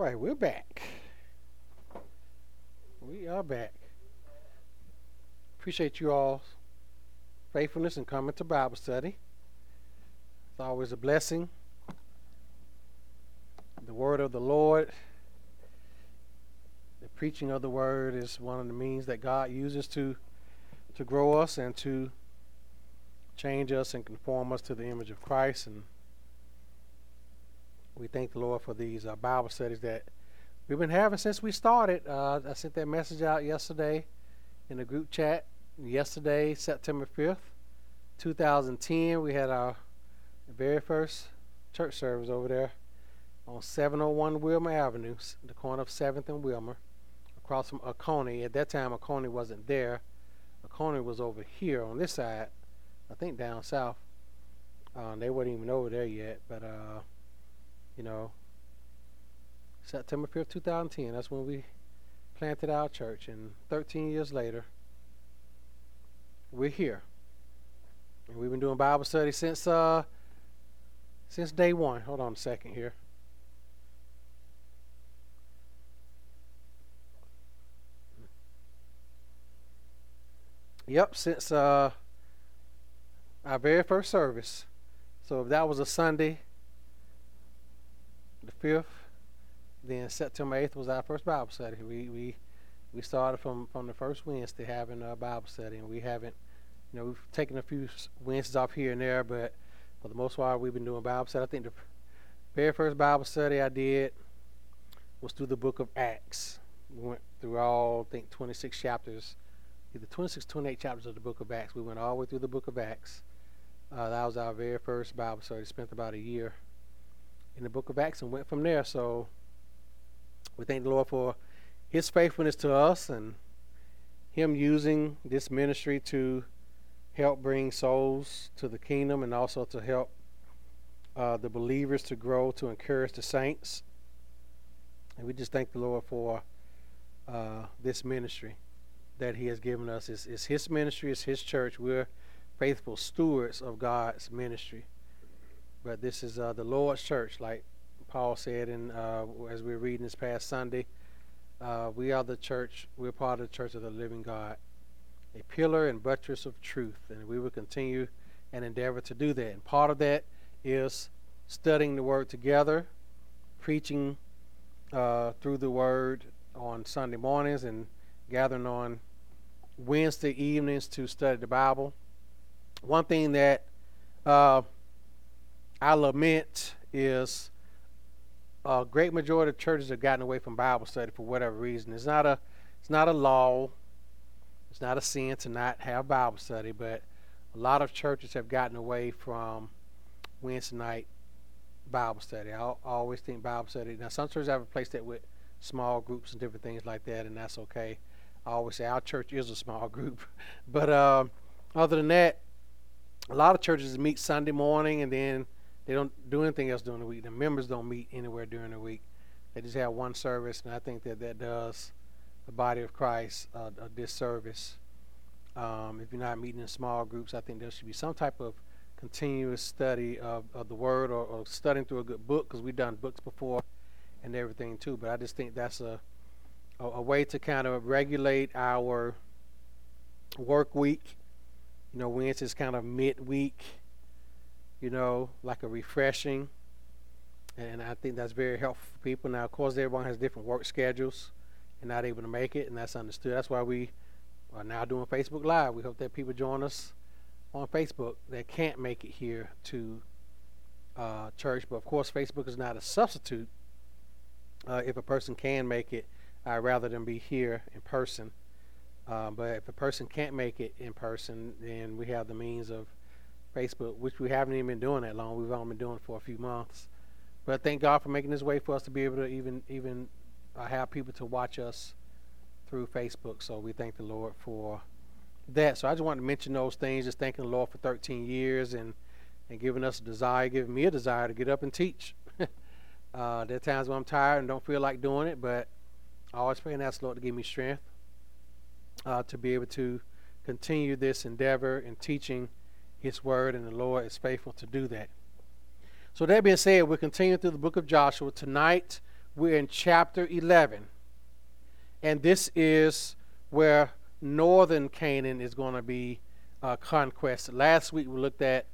right, we're back. We are back. Appreciate you all faithfulness and coming to Bible study. It's always a blessing. The word of the Lord, the preaching of the word is one of the means that God uses to to grow us and to change us and conform us to the image of Christ and we thank the Lord for these uh, Bible studies that we've been having since we started. Uh, I sent that message out yesterday in the group chat. Yesterday, September 5th, 2010, we had our very first church service over there on 701 Wilmer Avenue, the corner of 7th and Wilmer, across from Oconee. At that time, Oconee wasn't there. Oconee was over here on this side, I think down south. Uh, they weren't even over there yet, but uh, you know, September 5th, 2010, that's when we planted our church. And 13 years later, we're here. And we've been doing Bible study since uh since day one. Hold on a second here. Yep, since uh our very first service. So if that was a Sunday, the 5th. Then September 8th was our first Bible study. We we we started from from the first Wednesday having a Bible study, and we haven't, you know, we've taken a few Wednesdays off here and there, but for the most part, we've been doing Bible study. I think the very first Bible study I did was through the book of Acts. We went through all, I think, 26 chapters, either 26, 28 chapters of the book of Acts. We went all the way through the book of Acts. Uh, that was our very first Bible study. Spent about a year in the book of Acts and went from there. So we thank the Lord for his faithfulness to us and him using this ministry to help bring souls to the kingdom and also to help uh, the believers to grow, to encourage the saints. And we just thank the Lord for uh, this ministry that He has given us. It's, it's His ministry, it's His church. We're faithful stewards of God's ministry. But this is uh, the Lord's church, like Paul said, in uh, as we are reading this past Sunday. Uh, we are the church. We're part of the church of the living God, a pillar and buttress of truth, and we will continue and endeavor to do that. And part of that is studying the Word together, preaching uh, through the Word on Sunday mornings, and gathering on Wednesday evenings to study the Bible. One thing that uh, I lament is a great majority of churches have gotten away from Bible study for whatever reason. It's not a it's not a law. It's not a sin to not have Bible study, but a lot of churches have gotten away from Wednesday night Bible study. I, always think Bible study. Now some churches have replaced that with small groups and different things like that, and that's okay. I always say our church is a small group, but um, other than that, a lot of churches meet Sunday morning and then they don't do anything else during the week. The members don't meet anywhere during the week. They just have one service, and I think that that does the body of Christ uh, a disservice. Um, if you're not meeting in small groups, I think there should be some type of continuous study of, of the Word or, or studying through a good book because we've done books before and everything too. But I just think that's a, a, a way to kind of regulate our work week. You know, Wednesday's kind of midweek you know, like a refreshing. And I think that's very helpful for people. Now, of course, everyone has different work schedules and not able to make it, and that's understood. That's why we are now doing Facebook Live. We hope that people join us on Facebook that can't make it here to uh, church. But of course, Facebook is not a substitute. Uh, if a person can make it, uh, rather than be here in person. Uh, but if a person can't make it in person, then we have the means of Facebook, which we haven't even been doing that long. We've only been doing it for a few months. But thank God for making this way for us to be able to even even uh, have people to watch us through Facebook. So we thank the Lord for that. So I just wanted to mention those things. Just thanking the Lord for 13 years and and giving us a desire, giving me a desire to get up and teach. uh, there are times when I'm tired and don't feel like doing it, but I always pray and ask the Lord to give me strength uh, to be able to continue this endeavor in teaching his word, and the Lord is faithful to do that. So, that being said, we're continuing through the book of Joshua. Tonight, we're in chapter 11. And this is where northern Canaan is going to be uh. Last week we looked at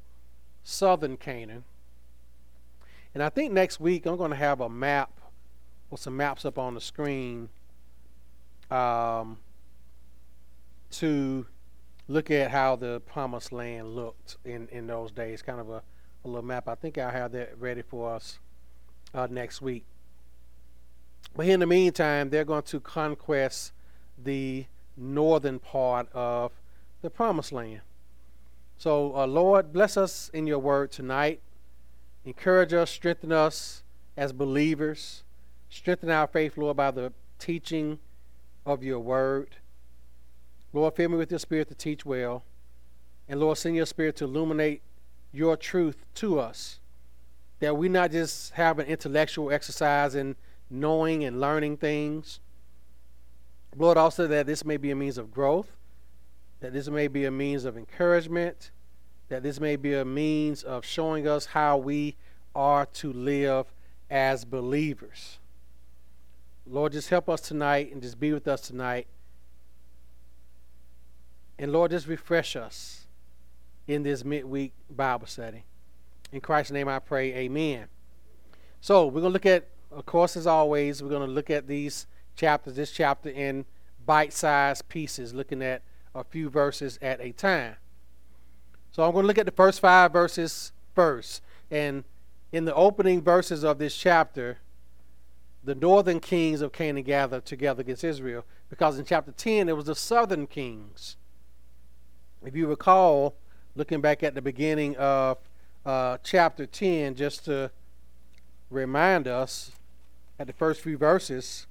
southern Canaan. And I think next week I'm going to have a map or some maps up on the screen um, to look at how the promised land looked in, in those days. Kind of a, a little map. I think I'll have that ready for us uh, next week. But in the meantime, they're going to conquest the northern part of the promised land. So, uh, Lord, bless us in your word tonight. Encourage us, strengthen us as believers. Strengthen our faith, Lord, by the teaching of your word. Lord, fill me with your spirit to teach well. And Lord, send your spirit to illuminate your truth to us. That we not just have an intellectual exercise in knowing and learning things. Lord, also that this may be a means of growth, that this may be a means of encouragement, that this may be a means of showing us how we are to live as believers. Lord, just help us tonight and just be with us tonight. And Lord, just refresh us in this midweek Bible study. In Christ's name I pray, amen. So we're going to look at, of course, as always, we're going to look at these chapters, this chapter in bite sized pieces, looking at a few verses at a time. So I'm going to look at the first five verses first. And in the opening verses of this chapter, the northern kings of Canaan gathered together against Israel because in chapter 10 it was the southern kings. If you recall, looking back at the beginning of uh, chapter 10, just to remind us at the first few verses,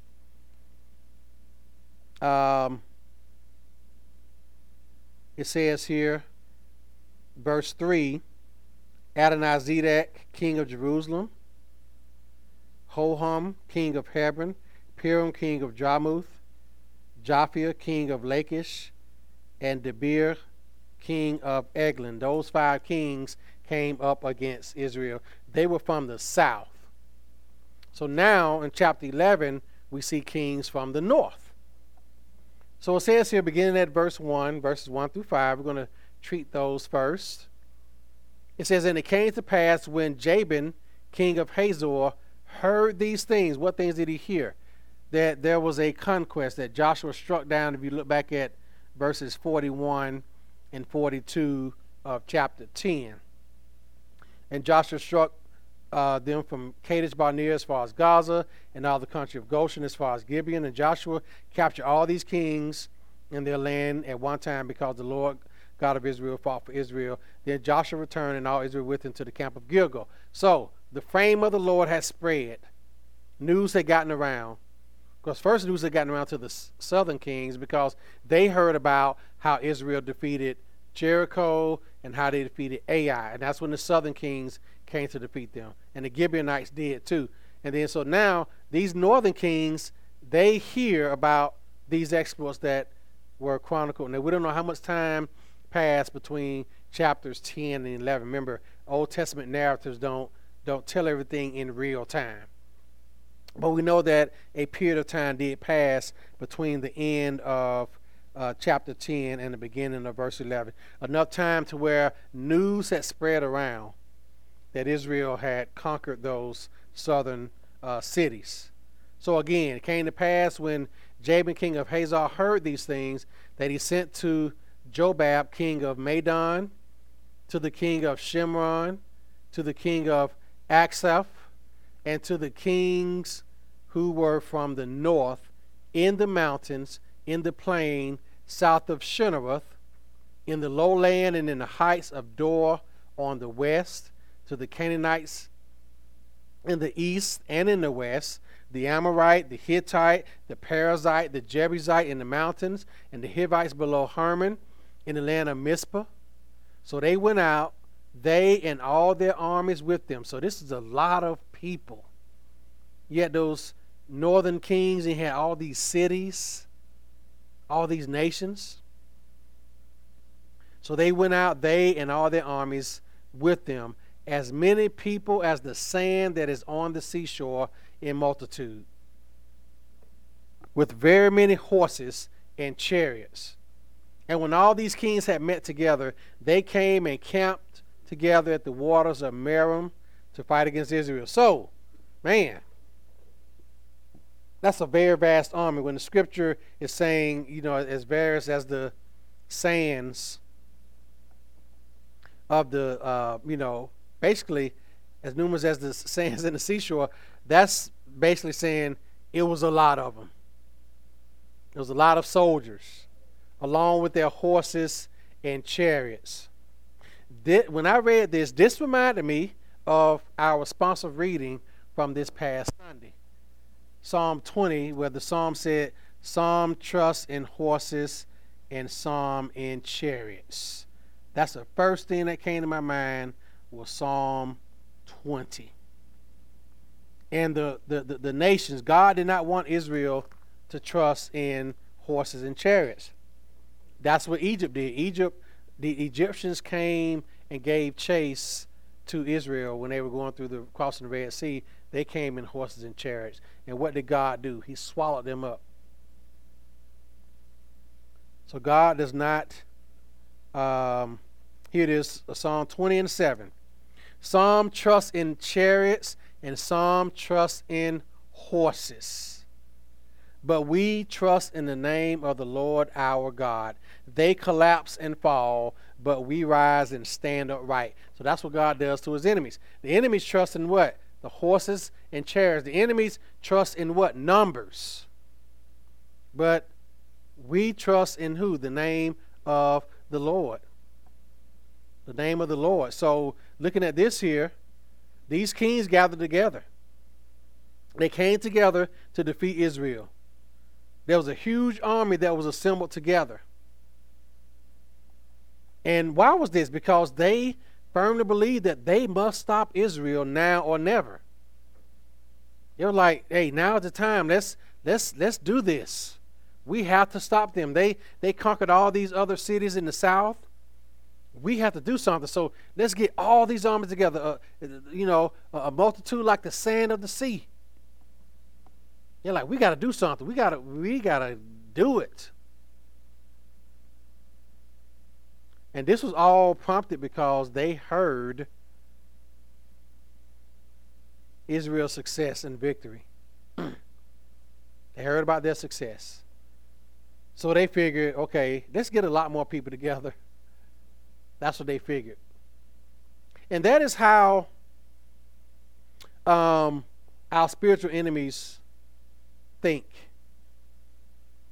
um, it says here, verse 3 Adonizedek, king of Jerusalem, Hoham, king of Hebron, Piram, king of Jarmuth, Japhia, king of Lachish, and Debir, king of Eglon. Those five kings came up against Israel. They were from the south. So now in chapter 11, we see kings from the north. So it says here, beginning at verse 1, verses 1 through 5, we're going to treat those first. It says, And it came to pass when Jabin, king of Hazor, heard these things. What things did he hear? That there was a conquest, that Joshua struck down, if you look back at verses 41 and 42 of chapter 10. And Joshua struck uh, them from Kadesh Barnea as far as Gaza and all the country of Goshen as far as Gibeon. And Joshua captured all these kings in their land at one time because the Lord God of Israel fought for Israel. Then Joshua returned and all Israel with him to the camp of Gilgal. So the fame of the Lord had spread. News had gotten around. Because first news had gotten around to the southern kings because they heard about how Israel defeated Jericho and how they defeated Ai. And that's when the southern kings came to defeat them. And the Gibeonites did too. And then so now these northern kings, they hear about these exploits that were chronicled. Now we don't know how much time passed between chapters 10 and 11. Remember, Old Testament narratives don't don't tell everything in real time. But we know that a period of time did pass between the end of uh, chapter 10 and the beginning of verse 11. Enough time to where news had spread around that Israel had conquered those southern uh, cities. So again, it came to pass when Jabin, king of Hazor, heard these things that he sent to Jobab, king of Madon, to the king of Shimron, to the king of Achshaph, and to the kings who were from the north in the mountains, in the plain south of Chinnereth, in the lowland and in the heights of Dor on the west, to the Canaanites in the east and in the west, the Amorite, the Hittite, the Perizzite, the Jebusite in the mountains, and the Hivites below Hermon in the land of Mizpah. So they went out they and all their armies with them. So this is a lot of people. Yet those northern kings, they had all these cities, all these nations. So they went out, they and all their armies with them, as many people as the sand that is on the seashore in multitude, with very many horses and chariots. And when all these kings had met together, they came and camped together at the waters of Merom to fight against Israel. So, man, that's a very vast army. When the scripture is saying, you know, as various as the sands of the, uh, you know, basically as numerous as the sands in the seashore, that's basically saying it was a lot of them. It was a lot of soldiers, along with their horses and chariots. This, when I read this, this reminded me of our responsive reading from this past Sunday. Psalm 20, where the psalm said, Psalm trust in horses and psalm in chariots. That's the first thing that came to my mind was Psalm 20. And the, the, the, the nations, God did not want Israel to trust in horses and chariots. That's what Egypt did. Egypt, the Egyptians came and gave chase to Israel when they were going through the crossing the Red Sea. They came in horses and chariots. And what did God do? He swallowed them up. So God does not. Um, here it is, Psalm 20 and 7. Some trust in chariots, and some trust in horses. But we trust in the name of the Lord our God. They collapse and fall, but we rise and stand upright. So that's what God does to his enemies. The enemies trust in what? The horses and chariots. The enemies trust in what? Numbers. But we trust in who? The name of the Lord. The name of the Lord. So, looking at this here, these kings gathered together. They came together to defeat Israel. There was a huge army that was assembled together. And why was this? Because they firmly believe that they must stop Israel now or never. They're like, hey, now's the time. Let's let's let's do this. We have to stop them. They they conquered all these other cities in the south. We have to do something. So let's get all these armies together. Uh, you know, a multitude like the sand of the sea. They're like, we got to do something. We got to we got to do it. And this was all prompted because they heard Israel's success and victory. they heard about their success. So they figured, okay, let's get a lot more people together. That's what they figured. And that is how um, our spiritual enemies think.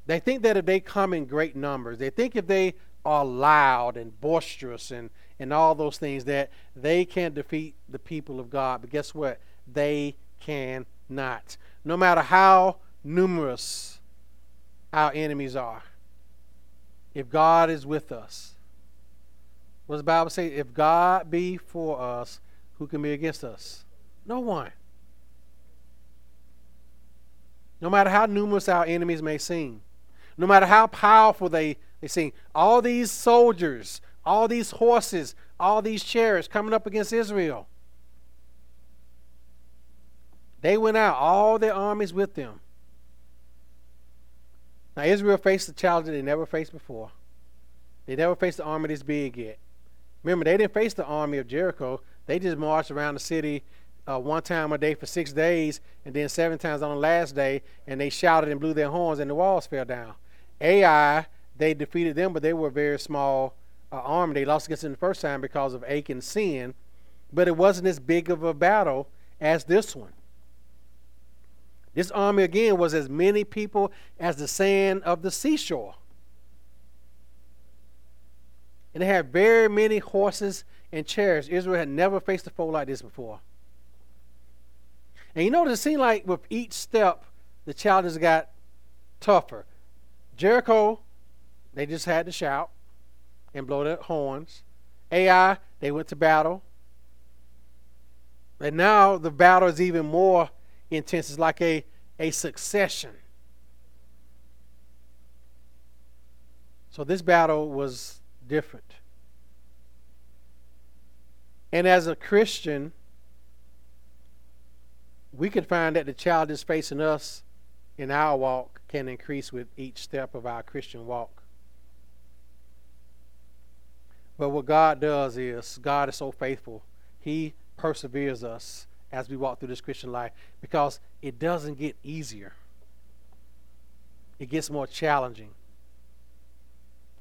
They think that if they come in great numbers, they think if they are loud and boisterous and, and all those things that they can defeat the people of God. But guess what? They cannot. No matter how numerous our enemies are, if God is with us, what does the Bible say? If God be for us, who can be against us? No one. No matter how numerous our enemies may seem, no matter how powerful they they see all these soldiers, all these horses, all these chariots coming up against Israel. They went out, all their armies with them. Now, Israel faced a challenge they never faced before. They never faced the army this big yet. Remember, they didn't face the army of Jericho. They just marched around the city uh, one time a day for six days, and then seven times on the last day, and they shouted and blew their horns, and the walls fell down. Ai they defeated them, but they were a very small uh, army. They lost against them the first time because of Achan's sin, but it wasn't as big of a battle as this one. This army again was as many people as the sand of the seashore. And they had very many horses and chariots. Israel had never faced a foe like this before. And you notice it seemed like with each step, the challenges got tougher. Jericho they just had to shout and blow their horns. Ai, they went to battle. And now the battle is even more intense. It's like a, a succession. So this battle was different. And as a Christian, we can find that the challenges facing us in our walk can increase with each step of our Christian walk. But what God does is, God is so faithful. He perseveres us as we walk through this Christian life because it doesn't get easier, it gets more challenging.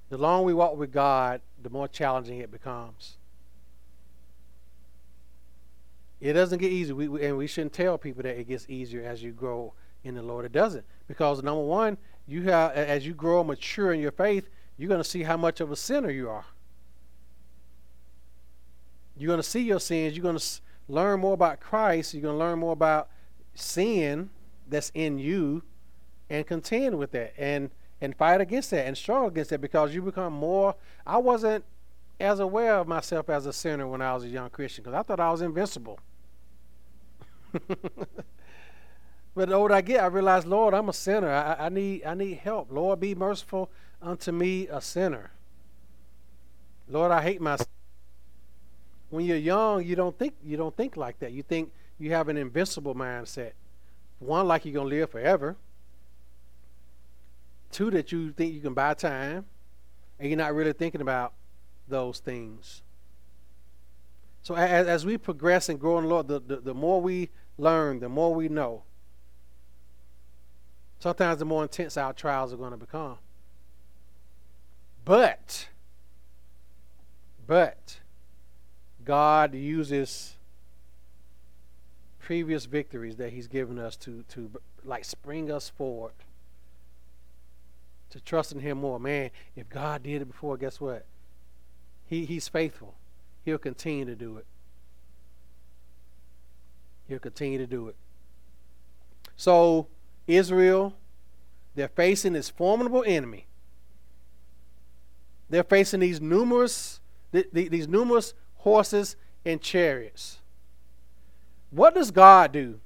The longer we walk with God, the more challenging it becomes. It doesn't get easy, we, and we shouldn't tell people that it gets easier as you grow in the Lord. It doesn't, because number one, you have as you grow and mature in your faith, you're going to see how much of a sinner you are. You're going to see your sins. You're going to learn more about Christ. You're going to learn more about sin that's in you, and contend with that, and and fight against that, and struggle against that, because you become more. I wasn't as aware of myself as a sinner when I was a young Christian, because I thought I was invincible. but the older I get, I realize, Lord, I'm a sinner. I, I, need I need help. Lord, be merciful unto me, a sinner. Lord, I hate myself. When you're young, you don't think you don't think like that. You think you have an invincible mindset. One, like you're gonna live forever. Two, that you think you can buy time, and you're not really thinking about those things. So as, as we progress and grow in the Lord, the, the, the more we learn, the more we know. Sometimes the more intense our trials are going to become. But, but, God uses previous victories that He's given us to, to like spring us forward to trust in Him more. Man, if God did it before, guess what? He, he's faithful. He'll continue to do it. He'll continue to do it. So, Israel, they're facing this formidable enemy. They're facing these numerous these numerous horses and chariots. What does God do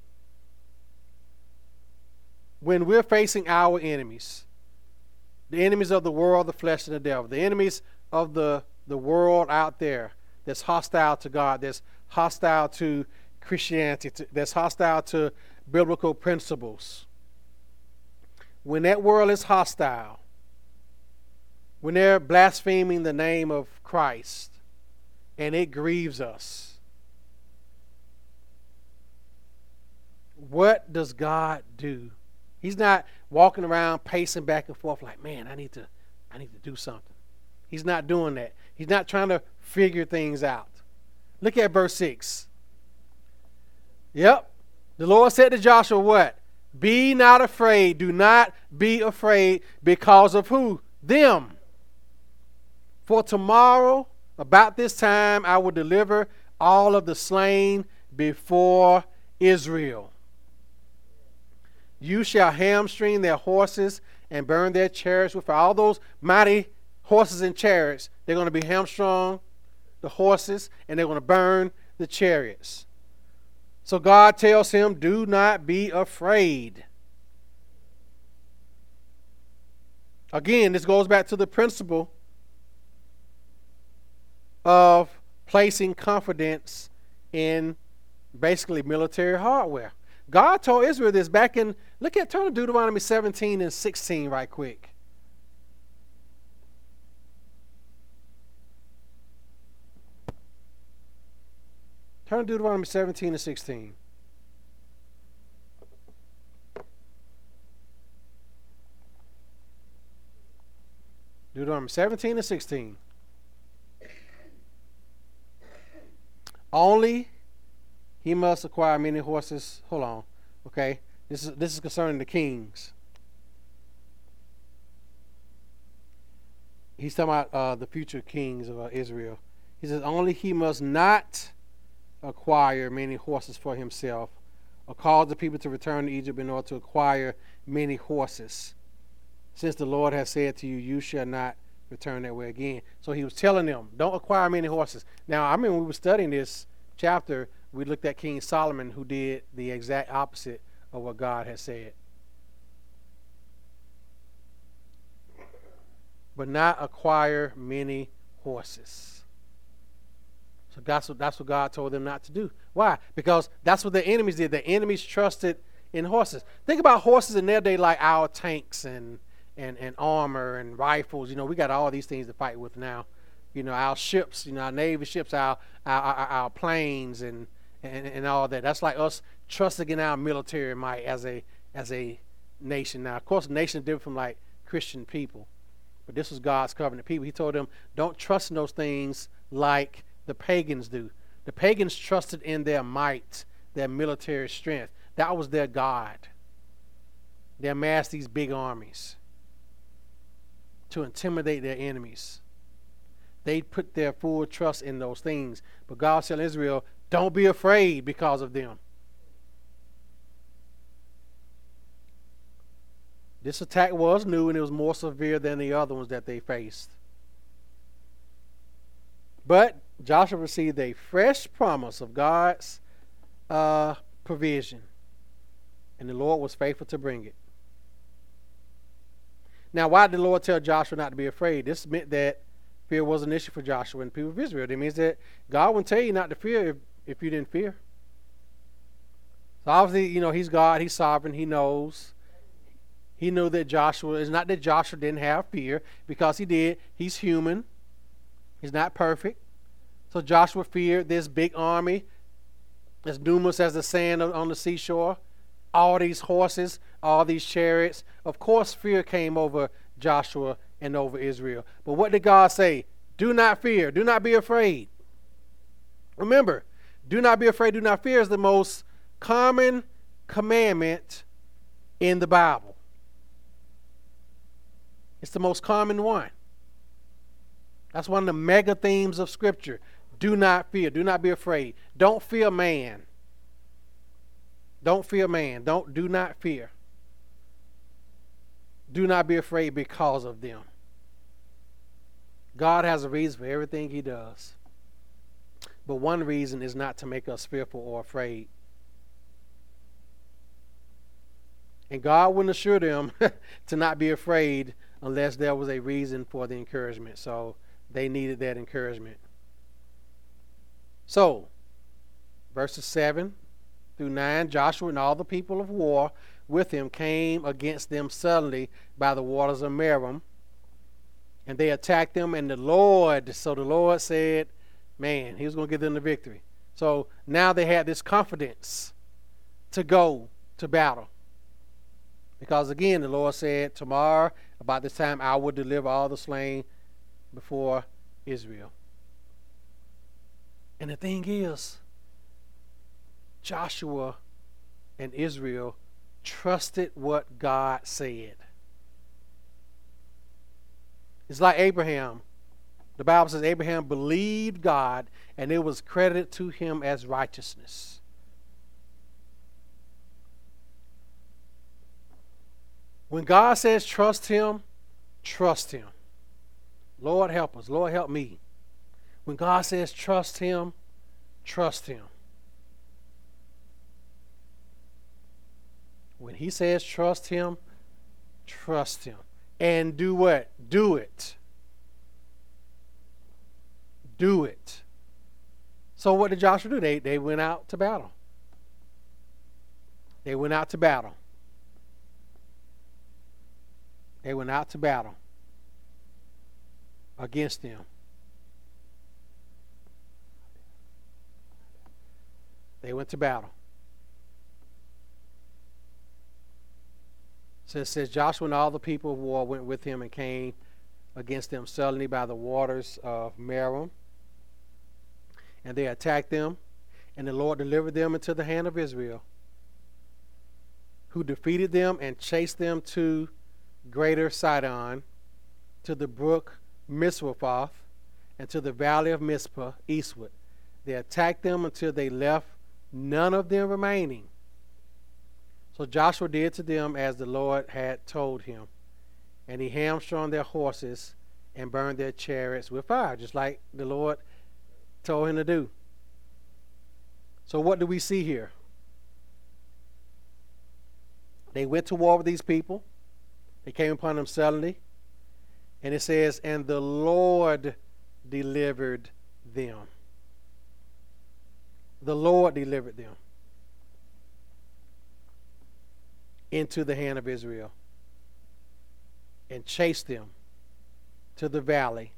when we're facing our enemies? The enemies of the world, the flesh, and the devil. The enemies of the, the world out there that's hostile to God, that's hostile to Christianity, to, that's hostile to biblical principles. When that world is hostile, when they're blaspheming the name of Christ, and it grieves us, what does God do? He's not walking around pacing back and forth like, man, I need to, I need to do something. He's not doing that. He's not trying to figure things out. Look at verse 6. Yep. The Lord said to Joshua, What? Be not afraid. Do not be afraid because of who? Them. For tomorrow, about this time, I will deliver all of the slain before Israel. You shall hamstring their horses and burn their chariots with all those mighty horses and chariots. They're going to be hamstrung, the horses, and they're going to burn the chariots. So God tells him, Do not be afraid. Again, this goes back to the principle of placing confidence in basically military hardware. God told Israel this back in, look at, turn to Deuteronomy 17 and 16 right quick. Turn to Deuteronomy 17 and 16. Deuteronomy 17 and 16. Only he must acquire many horses. Hold on. Okay. This is this is concerning the kings. He's talking about uh, the future kings of uh, Israel. He says, Only he must not acquire many horses for himself, or cause the people to return to Egypt in order to acquire many horses. Since the Lord has said to you, You shall not return that way again. So he was telling them, Don't acquire many horses. Now, I mean, we were studying this chapter, we looked at King Solomon, who did the exact opposite of what God had said. But not acquire many horses. So that's what, that's what God told them not to do. Why? Because that's what the enemies did. The enemies trusted in horses. Think about horses in their day like our tanks and, and, and armor and rifles. You know, we got all these things to fight with now. You know, our ships, you know, our Navy ships, our, our, our, our planes and, and, and all that. That's like us trusting in our military might as a, as a nation. Now, of course, nation is different from like Christian people. But this was God's covenant people. He told them, don't trust in those things like the pagans do. The pagans trusted in their might, their military strength. That was their God. They amassed these big armies to intimidate their enemies. They put their full trust in those things. But God said Israel, don't be afraid because of them. This attack was new and it was more severe than the other ones that they faced. But Joshua received a fresh promise of God's uh, provision, and the Lord was faithful to bring it. Now, why did the Lord tell Joshua not to be afraid? This meant that fear was an issue for Joshua and the people of Israel. It means that God wouldn't tell you not to fear if, if you didn't fear. So obviously, you know, He's God, He's sovereign, He knows. He knew that Joshua, it's not that Joshua didn't have fear, because he did. He's human, he's not perfect. So Joshua feared this big army, as numerous as the sand on the seashore, all these horses, all these chariots. Of course, fear came over Joshua and over Israel. But what did God say? Do not fear, do not be afraid. Remember, do not be afraid, do not fear is the most common commandment in the Bible. It's the most common one. That's one of the mega themes of Scripture. Do not fear. Do not be afraid. Don't fear man. Don't fear man. Don't do not fear. Do not be afraid because of them. God has a reason for everything he does. But one reason is not to make us fearful or afraid. And God wouldn't assure them to not be afraid unless there was a reason for the encouragement. So they needed that encouragement. So, verses 7 through 9 Joshua and all the people of war with him came against them suddenly by the waters of Merom. And they attacked them, and the Lord, so the Lord said, Man, he was going to give them the victory. So now they had this confidence to go to battle. Because again, the Lord said, Tomorrow, about this time, I will deliver all the slain before Israel. And the thing is, Joshua and Israel trusted what God said. It's like Abraham. The Bible says Abraham believed God and it was credited to him as righteousness. When God says trust him, trust him. Lord help us. Lord help me. When God says trust him, trust him. When he says trust him, trust him. And do what? Do it. Do it. So what did Joshua do? They, they went out to battle. They went out to battle. They went out to battle against them. They went to battle. So it says Joshua and all the people of war went with him and came against them suddenly by the waters of Merom. And they attacked them, and the Lord delivered them into the hand of Israel, who defeated them and chased them to greater Sidon, to the brook Misrephoth, and to the valley of Mizpah eastward. They attacked them until they left none of them remaining. So Joshua did to them as the Lord had told him, and he hamstrung their horses and burned their chariots with fire, just like the Lord told him to do. So, what do we see here? They went to war with these people. They came upon them suddenly. And it says, And the Lord delivered them. the Lord delivered them into the hand of Israel and chased them to the valley,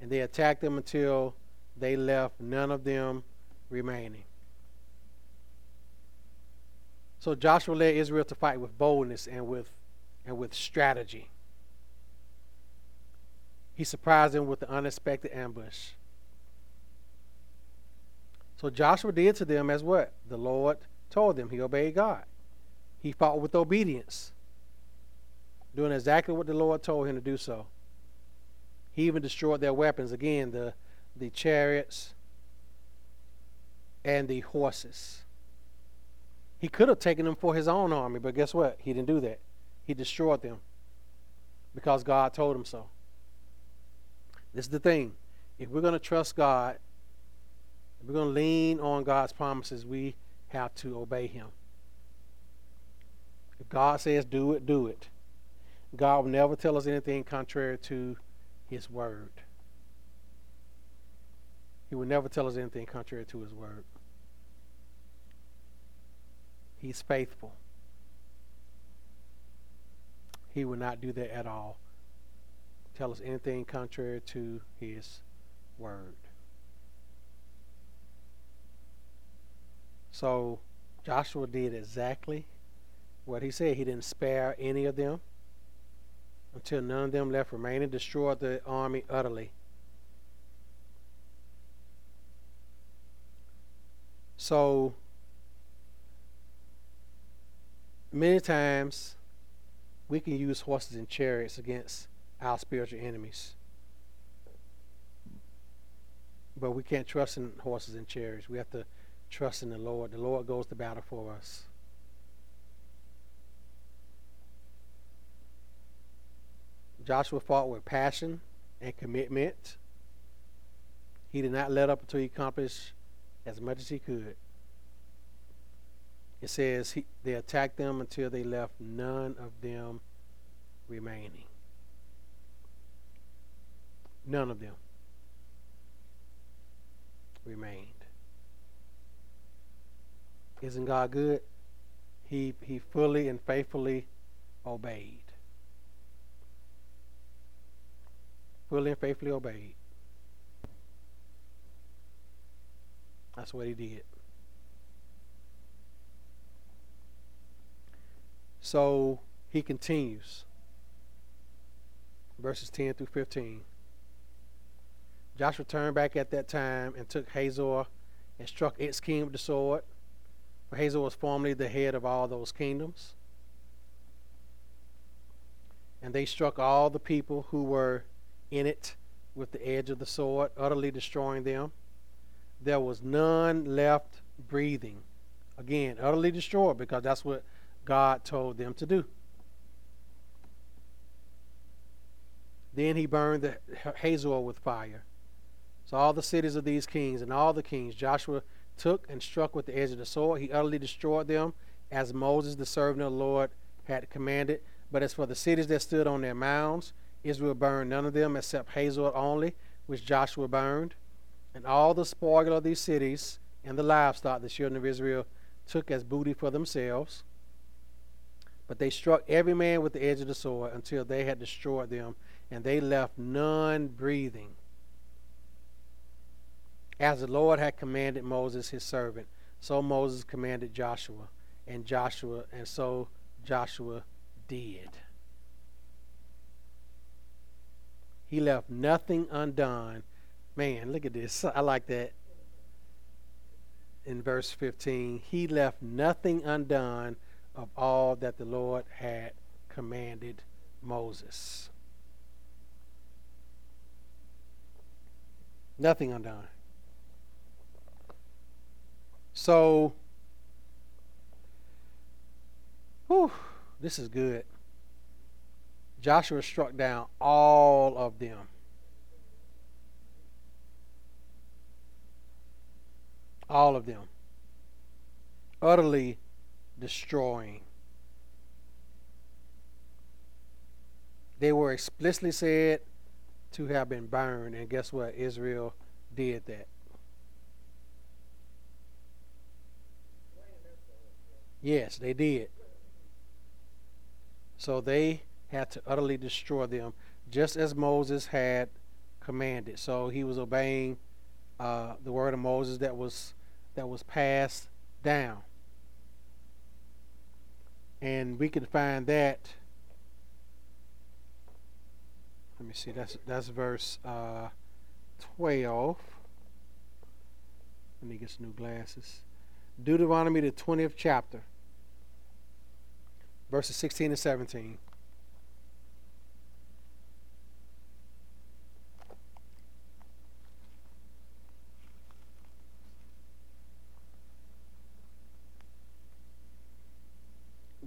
and they attacked them until they left none of them remaining. So Joshua led Israel to fight with boldness and with and with strategy. He surprised them with the unexpected ambush. So Joshua did to them as what? The Lord told them. He obeyed God. He fought with obedience, doing exactly what the Lord told him to do so. He even destroyed their weapons again, the, the chariots and the horses. He could have taken them for his own army, but guess what? He didn't do that. He destroyed them because God told him so. This is the thing. If we're going to trust God, if we're going to lean on God's promises, we have to obey Him. If God says do it, do it. God will never tell us anything contrary to His word. He will never tell us anything contrary to His word. He's faithful. He will not do that at all. Tell us anything contrary to His word. So Joshua did exactly what he said. He didn't spare any of them until none of them left remaining, destroyed the army utterly. So many times we can use horses and chariots against our spiritual enemies. But we can't trust in horses and chariots. We have to trust in the Lord. The Lord goes to battle for us. Joshua fought with passion and commitment. He did not let up until he accomplished as much as he could. It says he, they attacked them until they left none of them remaining. None of them remained. Isn't God good? He, he fully and faithfully obeyed. Fully and faithfully obeyed. That's what he did. So he continues. Verses 10 through 15. Joshua turned back at that time and took Hazor and struck its king with the sword. For Hazor was formerly the head of all those kingdoms. And they struck all the people who were in it with the edge of the sword, utterly destroying them. There was none left breathing. Again, utterly destroyed because that's what God told them to do. Then he burned the Hazor with fire. So all the cities of these kings and all the kings Joshua took and struck with the edge of the sword. He utterly destroyed them as Moses, the servant of the Lord, had commanded. But as for the cities that stood on their mounds, Israel burned none of them except Hazor only, which Joshua burned. And all the spoil of these cities and the livestock the children of Israel took as booty for themselves. But they struck every man with the edge of the sword until they had destroyed them, and they left none breathing. As the Lord had commanded Moses his servant, so Moses commanded Joshua, and Joshua, and so Joshua did. He left nothing undone. Man, look at this. I like that. In verse 15, he left nothing undone of all that the Lord had commanded Moses. Nothing undone. So, whew, this is good. Joshua struck down all of them. All of them. Utterly destroying. They were explicitly said to have been burned, and guess what? Israel did that. Yes, they did. So they had to utterly destroy them, just as Moses had commanded. So he was obeying uh, the word of Moses that was that was passed down, and we can find that. Let me see. That's that's verse uh, twelve. Let me get some new glasses. Deuteronomy, the 20th chapter, verses 16 and 17.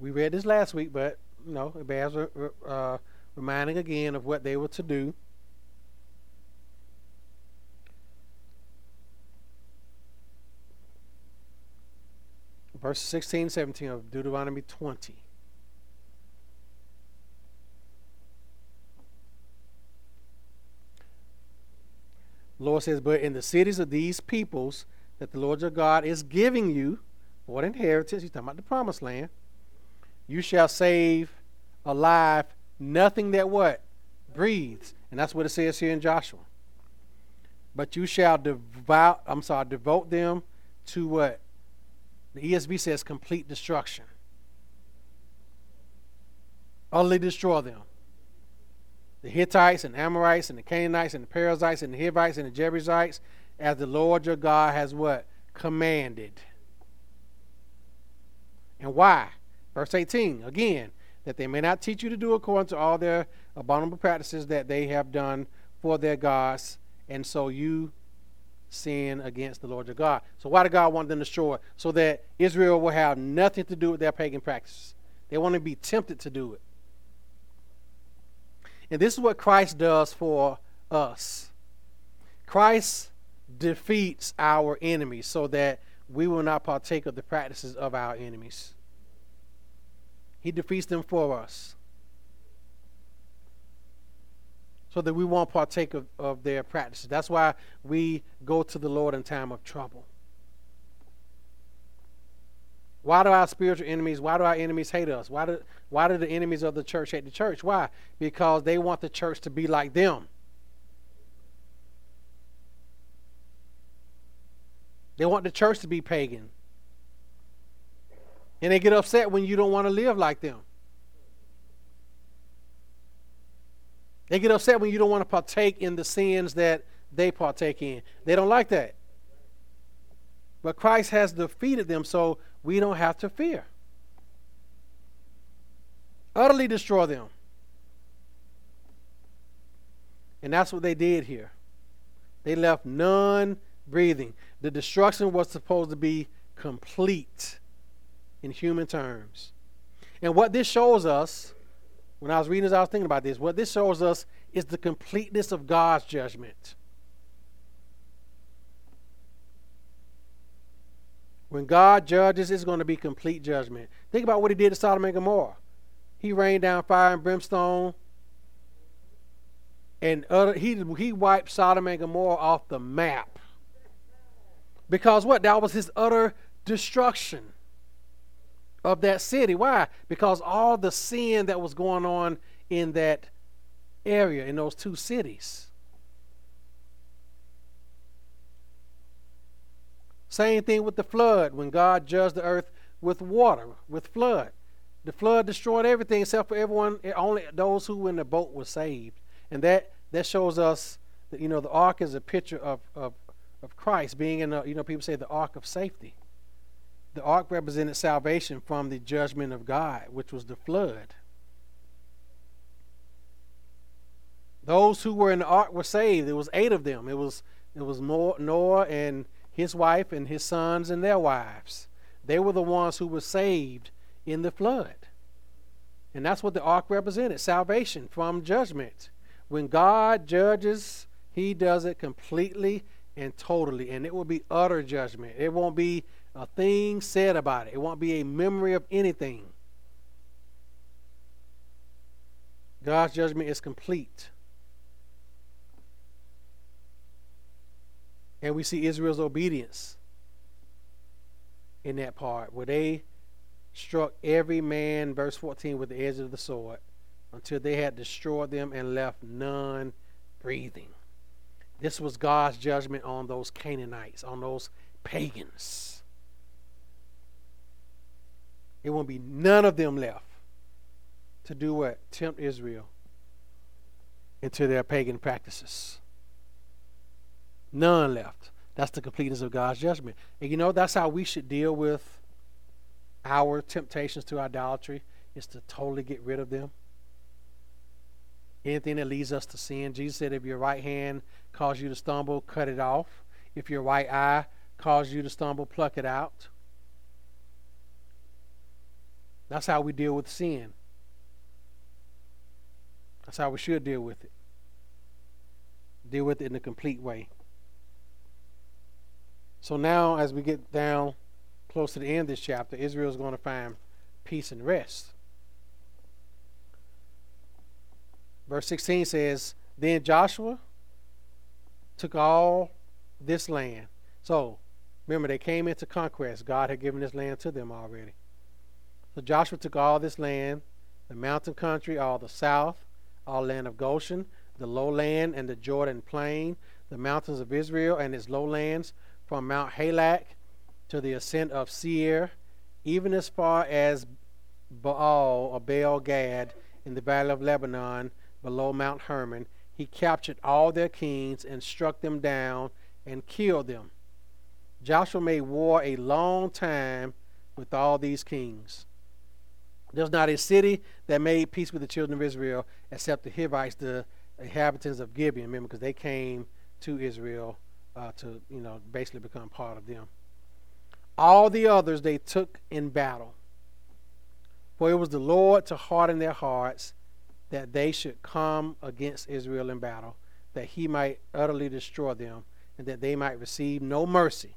We read this last week, but you know, it bears uh, reminding again of what they were to do. verse 16 17 of Deuteronomy 20. Lord says, But in the cities of these peoples that the Lord your God is giving you for an inheritance, he's talking about the promised land, you shall save alive nothing that what? Breathes. And that's what it says here in Joshua. But you shall devout, I'm sorry, devote them to what? The ESV says complete destruction. Utterly destroy them. The Hittites and Amorites and the Canaanites and the Perizzites and the Hivites and the Jebusites, as the Lord your God has what? Commanded. And why? Verse 18, again, that they may not teach you to do according to all their abominable practices that they have done for their gods, and so you sin against the Lord your God. So why did God want them destroyed? So that Israel will have nothing to do with their pagan practices. They want to be tempted to do it. And this is what Christ does for us. Christ defeats our enemies so that we will not partake of the practices of our enemies. He defeats them for us. so that we won't partake of, of their practices. That's why we go to the Lord in time of trouble. Why do our spiritual enemies, why do our enemies hate us? Why do, why do the enemies of the church hate the church? Why? Because they want the church to be like them. They want the church to be pagan. And they get upset when you don't want to live like them. They get upset when you don't want to partake in the sins that they partake in. They don't like that. But Christ has defeated them, so we don't have to fear. Utterly destroy them. And that's what they did here. They left none breathing. The destruction was supposed to be complete in human terms. And what this shows us when I was reading this, I was thinking about this. What this shows us is the completeness of God's judgment. When God judges, it's going to be complete judgment. Think about what he did to Sodom and Gomorrah. He rained down fire and brimstone, and other, he, he wiped Sodom and Gomorrah off the map. Because what? That was his utter destruction of that city. Why? Because all the sin that was going on in that area, in those two cities. Same thing with the flood when God judged the earth with water, with flood. The flood destroyed everything except for everyone, only those who were in the boat were saved. And that, that shows us that, you know, the ark is a picture of, of, of Christ being in, a, you know, people say the ark of safety. The ark represented salvation from the judgment of God, which was the flood. Those who were in the ark were saved. There was eight of them. It was it was Noah and his wife and his sons and their wives. They were the ones who were saved in the flood. And that's what the ark represented salvation from judgment. When God judges, he does it completely and totally, and it will be utter judgment. It won't be a thing said about it. It won't be a memory of anything. God's judgment is complete. And we see Israel's obedience in that part where they struck every man, verse 14, with the edge of the sword, until they had destroyed them and left none breathing. This was God's judgment on those Canaanites, on those pagans. It won't be none of them left to do what? Tempt Israel into their pagan practices. None left. That's the completeness of God's judgment. And you know, that's how we should deal with our temptations to idolatry, is to totally get rid of them. Anything that leads us to sin. Jesus said, if your right hand causes you to stumble, cut it off. If your right eye causes you to stumble, pluck it out. That's how we deal with sin. That's how we should deal with it. Deal with it in a complete way. So now, as we get down close to the end of this chapter, Israel is going to find peace and rest. Verse 16 says, Then Joshua took all this land. So, remember, they came into conquest. God had given this land to them already. So Joshua took all this land, the mountain country, all the south, all land of Goshen, the lowland and the Jordan plain, the mountains of Israel and its lowlands, from Mount Halak to the ascent of Seir, even as far as Baal or Baal Gad in the valley of Lebanon below Mount Hermon. He captured all their kings and struck them down and killed them. Joshua made war a long time with all these kings. There's not a city that made peace with the children of Israel except the Hivites, the inhabitants of Gibeon, remember, because they came to Israel uh, to, you know, basically become part of them. All the others they took in battle. For it was the Lord to harden their hearts that they should come against Israel in battle, that he might utterly destroy them, and that they might receive no mercy,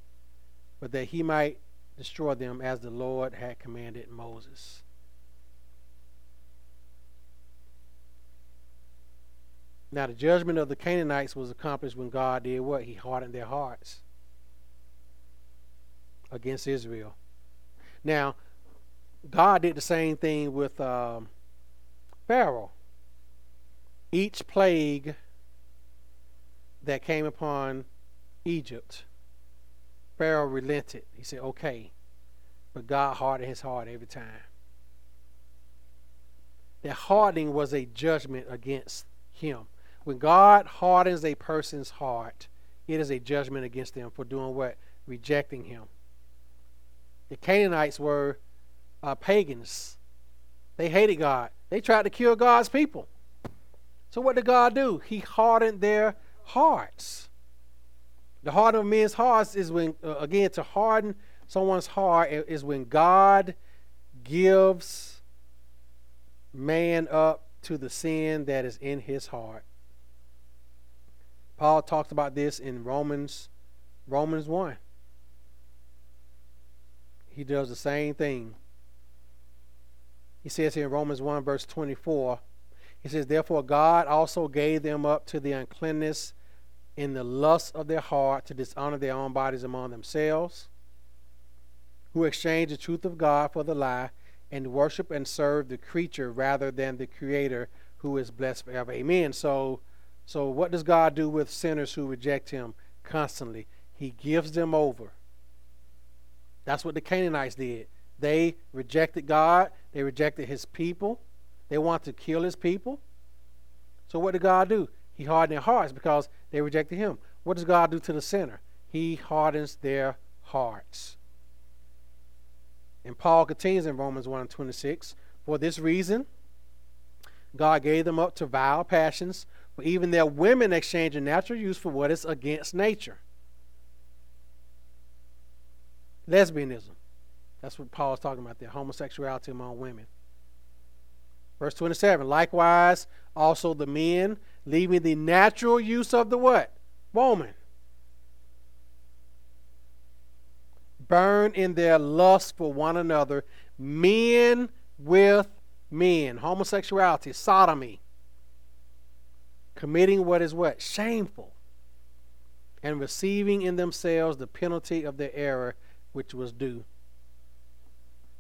but that he might destroy them as the Lord had commanded Moses. Now, the judgment of the Canaanites was accomplished when God did what? He hardened their hearts against Israel. Now, God did the same thing with um, Pharaoh. Each plague that came upon Egypt, Pharaoh relented. He said, okay. But God hardened his heart every time. That hardening was a judgment against him. When God hardens a person's heart, it is a judgment against them for doing what? Rejecting Him. The Canaanites were uh, pagans. They hated God. They tried to kill God's people. So what did God do? He hardened their hearts. The hardening of men's hearts is when, uh, again, to harden someone's heart is when God gives man up to the sin that is in his heart. Paul talks about this in Romans Romans 1. He does the same thing. He says here in Romans 1 verse 24, he says, Therefore God also gave them up to the uncleanness in the lust of their heart to dishonor their own bodies among themselves, who exchanged the truth of God for the lie, and worship and serve the creature rather than the creator who is blessed forever. Amen. So so, what does God do with sinners who reject Him constantly? He gives them over. That's what the Canaanites did. They rejected God, they rejected His people, they want to kill His people. So, what did God do? He hardened their hearts because they rejected Him. What does God do to the sinner? He hardens their hearts. And Paul continues in Romans 1 and 26 For this reason, God gave them up to vile passions even their women exchange a natural use for what is against nature. Lesbianism. That's what Paul is talking about there homosexuality among women. Verse 27 Likewise, also the men, leaving the natural use of the what? Woman. Burn in their lust for one another, men with men. Homosexuality, sodomy committing what is what? Shameful. And receiving in themselves the penalty of their error which was due.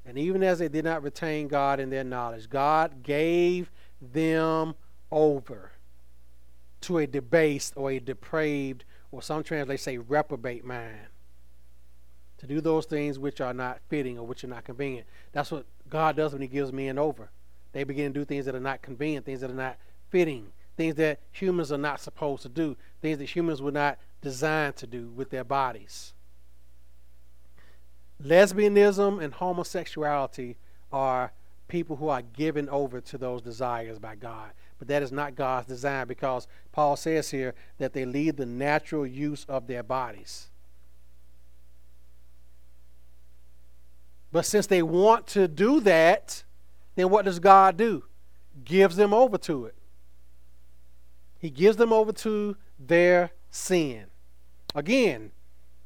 And even as they did not retain God in their knowledge, God gave them over to a debased or a depraved, or some translations say reprobate mind. To do those things which are not fitting or which are not convenient. That's what God does when He gives men over. They begin to do things that are not convenient, things that are not fitting, things that humans are not supposed to do, things that humans were not designed to do with their bodies. Lesbianism and homosexuality are people who are given over to those desires by God. But that is not God's design because Paul says here that they lead the natural use of their bodies. But since they want to do that, then what does God do? Gives them over to it. He gives them over to their sin. Again,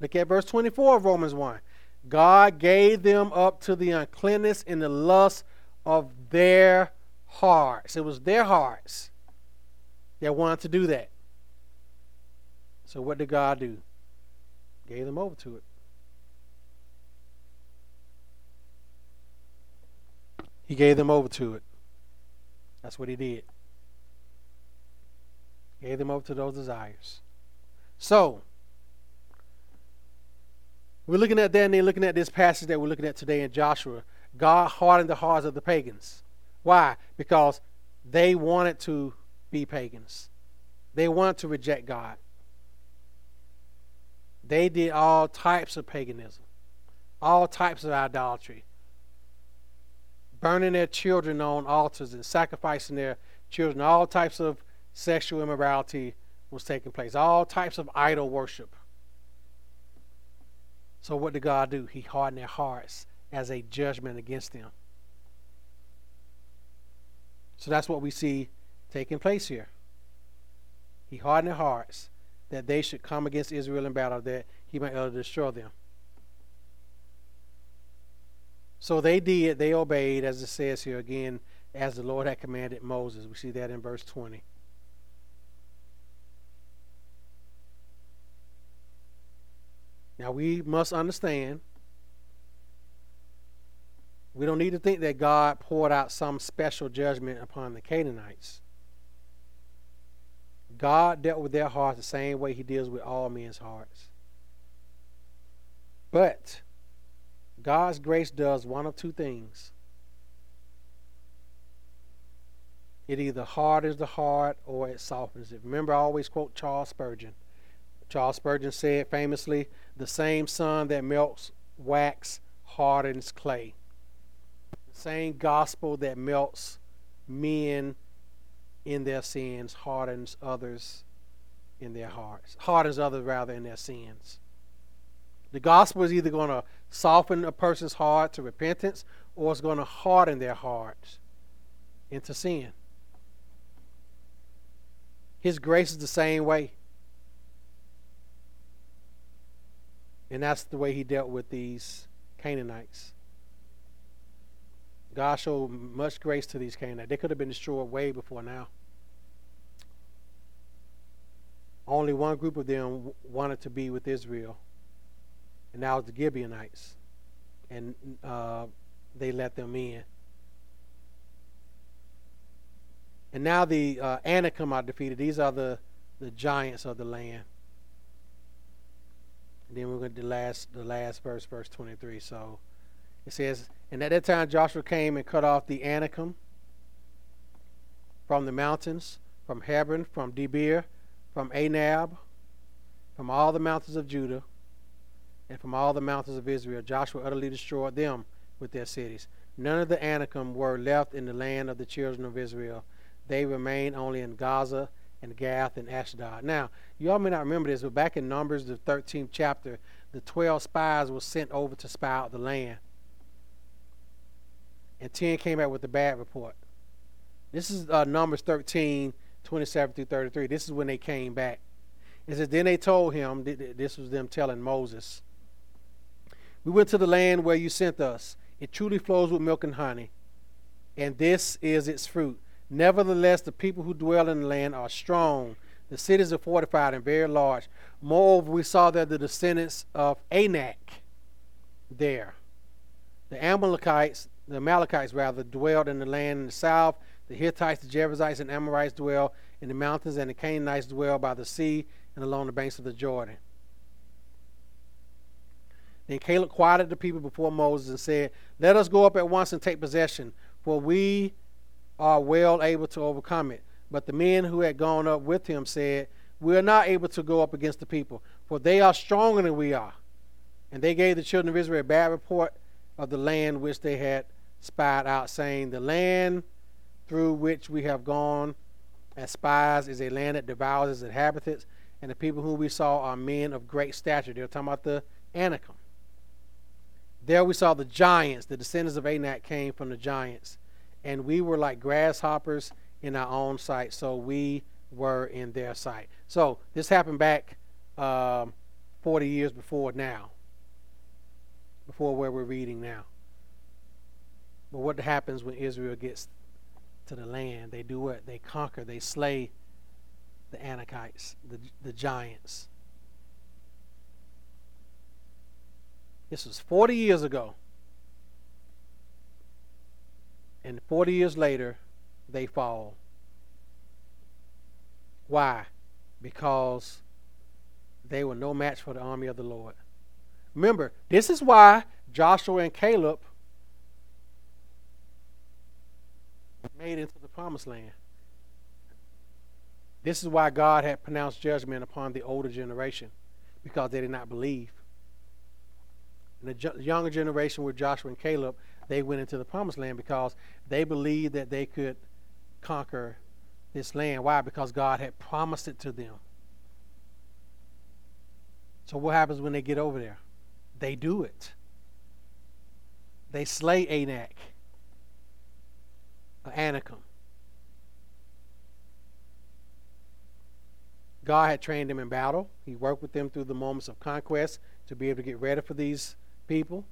look at verse 24 of Romans 1. God gave them up to the uncleanness and the lust of their hearts. It was their hearts that wanted to do that. So what did God do? Gave them over to it. He gave them over to it. That's what he did. Gave them over to those desires. So, we're looking at that and then looking at this passage that we're looking at today in Joshua. God hardened the hearts of the pagans. Why? Because they wanted to be pagans. They wanted to reject God. They did all types of paganism, all types of idolatry, burning their children on altars and sacrificing their children. All types of sexual immorality was taking place, all types of idol worship. So, what did God do? He hardened their hearts as a judgment against them. So, that's what we see taking place here. He hardened their hearts that they should come against Israel in battle, that he might uh, destroy them. So they did, they obeyed, as it says here again, as the Lord had commanded Moses. We see that in verse 20. Now we must understand, we don't need to think that God poured out some special judgment upon the Canaanites. God dealt with their hearts the same way he deals with all men's hearts. But God's grace does one of two things. It either hardens the heart or it softens it. Remember, I always quote Charles Spurgeon. Charles Spurgeon said famously, The same sun that melts wax hardens clay. The same gospel that melts men in their sins hardens others in their hearts, hardens others rather in their sins. The gospel is either going to soften a person's heart to repentance or it's going to harden their hearts into sin. His grace is the same way. And that's the way he dealt with these Canaanites. God showed much grace to these Canaanites. They could have been destroyed way before now. Only one group of them wanted to be with Israel, and that was the Gibeonites. And uh, they let them in. And now the uh, Anakim are defeated. These are the, the giants of the land. Then we're going to the last the last verse, verse 23. So it says, And at that time Joshua came and cut off the Anakim from the mountains, from Hebron, from Debir, from Anab, from all the mountains of Judah, and from all the mountains of Israel. Joshua utterly destroyed them with their cities. None of the Anakim were left in the land of the children of Israel. They remained only in Gaza and Gath and Ashdod. Now, you all may not remember this, but back in Numbers, the 13th chapter, the 12 spies were sent over to spy out the land. And 10 came back with a bad report. This is uh, Numbers 13, 27 through 33. This is when they came back. It says, Then they told him, this was them telling Moses, We went to the land where you sent us. It truly flows with milk and honey, and this is its fruit. Nevertheless, the people who dwell in the land are strong. The cities are fortified and very large. Moreover, we saw that the descendants of Anak there. The Amalekites, the Amalekites rather, dwelled in the land in the south. The Hittites, the Jebusites, and Amorites dwell in the mountains, and the Canaanites dwell by the sea and along the banks of the Jordan. Then Caleb quieted the people before Moses and said, Let us go up at once and take possession, for we are well able to overcome it. But the men who had gone up with him said, We are not able to go up against the people, for they are stronger than we are. And they gave the children of Israel a bad report of the land which they had spied out, saying, The land through which we have gone as spies is a land that devours its inhabitants, and the people whom we saw are men of great stature. They're talking about the Anakim. There we saw the giants, the descendants of Anak came from the giants, and we were like grasshoppers in our own sight, so we were in their sight. So this happened back um, 40 years before now, before where we're reading now. But what happens when Israel gets to the land? They do what? They conquer, they slay the Anakites, the, the giants. This was 40 years ago. And 40 years later, they fall. Why? Because they were no match for the army of the Lord. Remember, this is why Joshua and Caleb made into the promised land. This is why God had pronounced judgment upon the older generation because they did not believe. And the younger generation with Joshua and Caleb, they went into the promised land because they believed that they could conquer this land. Why? Because God had promised it to them. So what happens when they get over there? They do it. They slay Anak, Anakim. God had trained them in battle. He worked with them through the moments of conquest to be able to get ready for these people.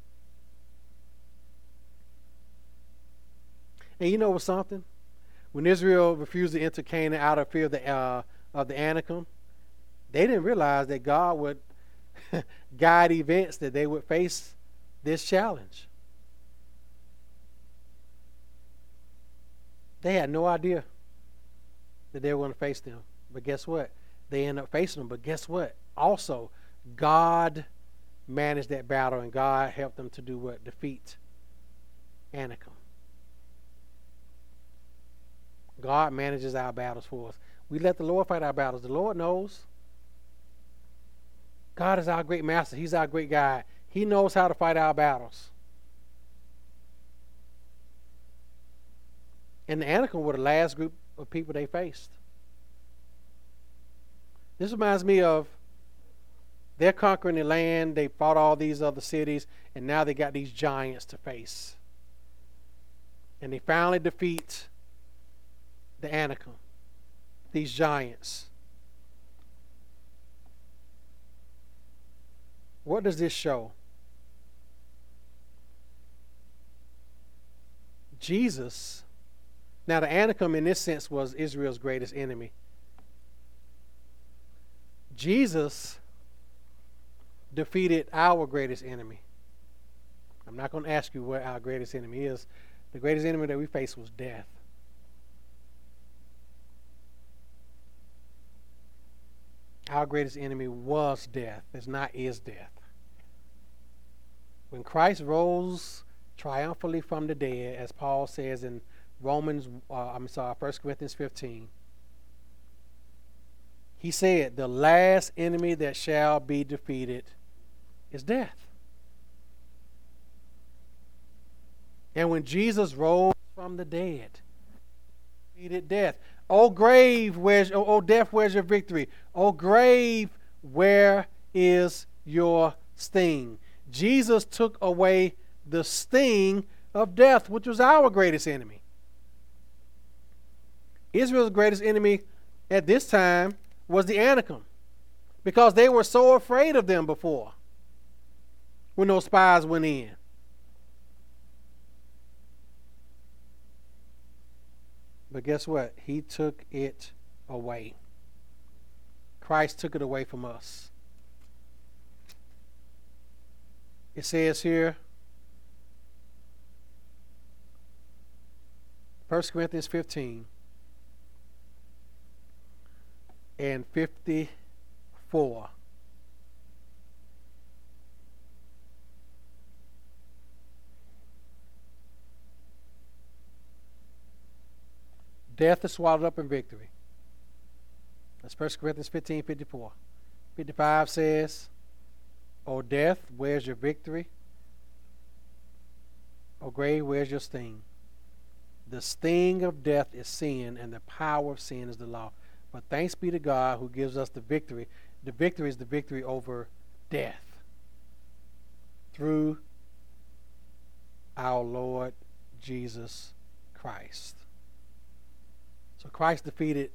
And you know what's something? When Israel refused to enter Canaan out of fear of the, uh, of the Anakim, they didn't realize that God would guide events that they would face this challenge. They had no idea that they were going to face them. But guess what? They end up facing them. But guess what? Also, God managed that battle, and God helped them to do what? Defeat Anakim. God manages our battles for us. We let the Lord fight our battles. The Lord knows. God is our great master. He's our great guide. He knows how to fight our battles. And the Anakim were the last group of people they faced. This reminds me of they're conquering the land, they fought all these other cities, and now they got these giants to face. And they finally defeat the Anakim, these giants. What does this show? Jesus, now the Anakim in this sense was Israel's greatest enemy. Jesus defeated our greatest enemy. I'm not going to ask you what our greatest enemy is. The greatest enemy that we face was death. Our greatest enemy was death. It's not is death. When Christ rose triumphantly from the dead, as Paul says in Romans, uh, I'm sorry, 1 Corinthians 15, he said, The last enemy that shall be defeated is death. And when Jesus rose from the dead, defeated death. O grave, where's oh, oh death, where's your victory? O grave, where is your sting? Jesus took away the sting of death, which was our greatest enemy. Israel's greatest enemy at this time was the Anakim because they were so afraid of them before when those spies went in. But guess what? He took it away. Christ took it away from us. It says here, 1 Corinthians 15 and 54. Death is swallowed up in victory. That's 1 Corinthians 15 54. 55 says, O death, where's your victory? O grave, where's your sting? The sting of death is sin, and the power of sin is the law. But thanks be to God who gives us the victory. The victory is the victory over death through our Lord Jesus Christ. So Christ defeated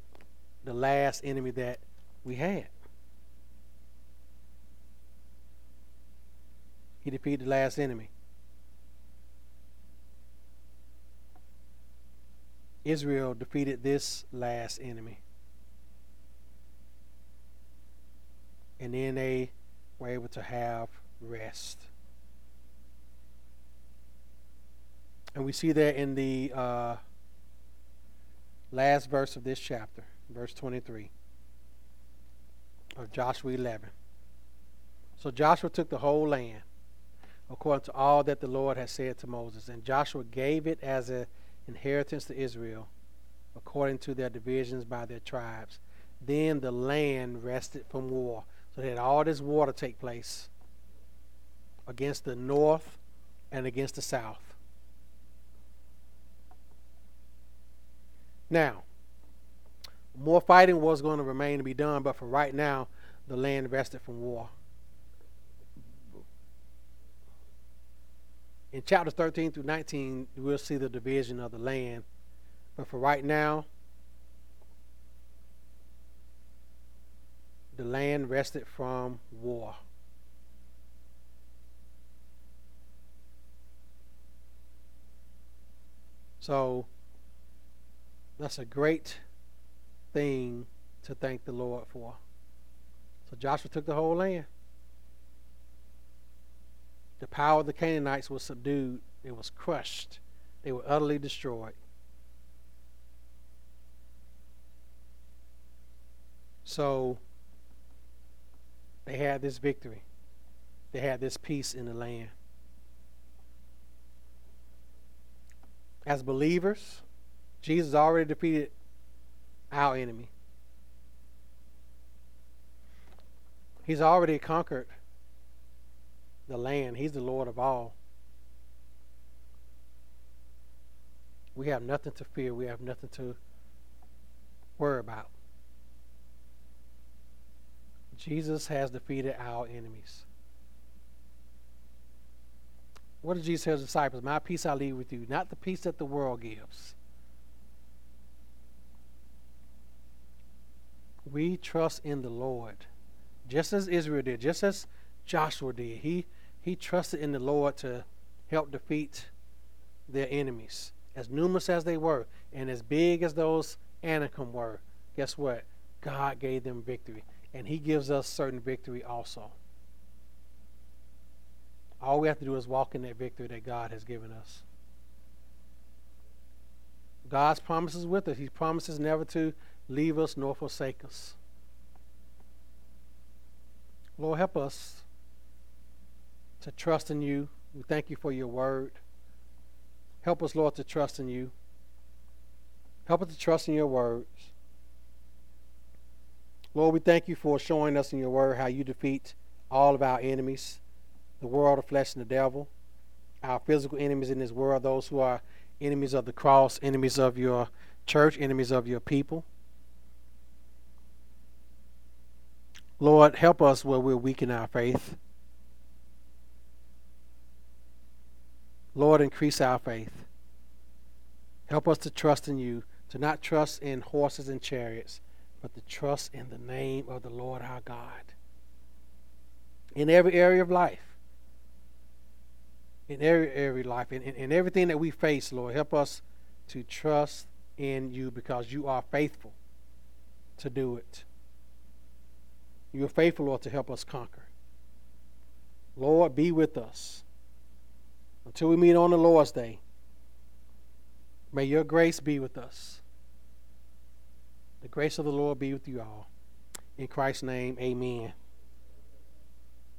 the last enemy that we had. He defeated the last enemy. Israel defeated this last enemy. And then they were able to have rest. And we see that in the uh, last verse of this chapter, verse 23 of Joshua 11. So Joshua took the whole land according to all that the Lord had said to Moses, and Joshua gave it as an inheritance to Israel according to their divisions by their tribes. Then the land rested from war. So had all this war to take place against the north and against the south. Now, more fighting was going to remain to be done, but for right now, the land rested from war. In chapters 13 through 19, we'll see the division of the land. But for right now, the land rested from war. So that's a great thing to thank the Lord for. So Joshua took the whole land. The power of the Canaanites was subdued, it was crushed, they were utterly destroyed. So they had this victory. They had this peace in the land. As believers, Jesus already defeated our enemy. He's already conquered the land. He's the Lord of all. We have nothing to fear. We have nothing to worry about. Jesus has defeated our enemies. What did Jesus tell his disciples? My peace I leave with you, not the peace that the world gives. We trust in the Lord, just as Israel did, just as Joshua did. He he trusted in the Lord to help defeat their enemies, as numerous as they were, and as big as those Anakim were. Guess what? God gave them victory and He gives us certain victory also. All we have to do is walk in that victory that God has given us. God's promises with us. He promises never to leave us nor forsake us. Lord, help us to trust in you. We thank you for your word. Help us, Lord, to trust in you. Help us to trust in your words. Lord, we thank you for showing us in your word how you defeat all of our enemies the world, the flesh, and the devil, our physical enemies in this world, those who are enemies of the cross, enemies of your church, enemies of your people. Lord, help us where we're weak in our faith. Lord, increase our faith. Help us to trust in you, to not trust in horses and chariots, but to trust in the name of the Lord our God. In every area of life, in every of life, in, in, in everything that we face, Lord, help us to trust in you because you are faithful to do it. You are faithful, Lord, to help us conquer. Lord, be with us until we meet on the Lord's day. May your grace be with us. The grace of the Lord be with you all. In Christ's name, amen.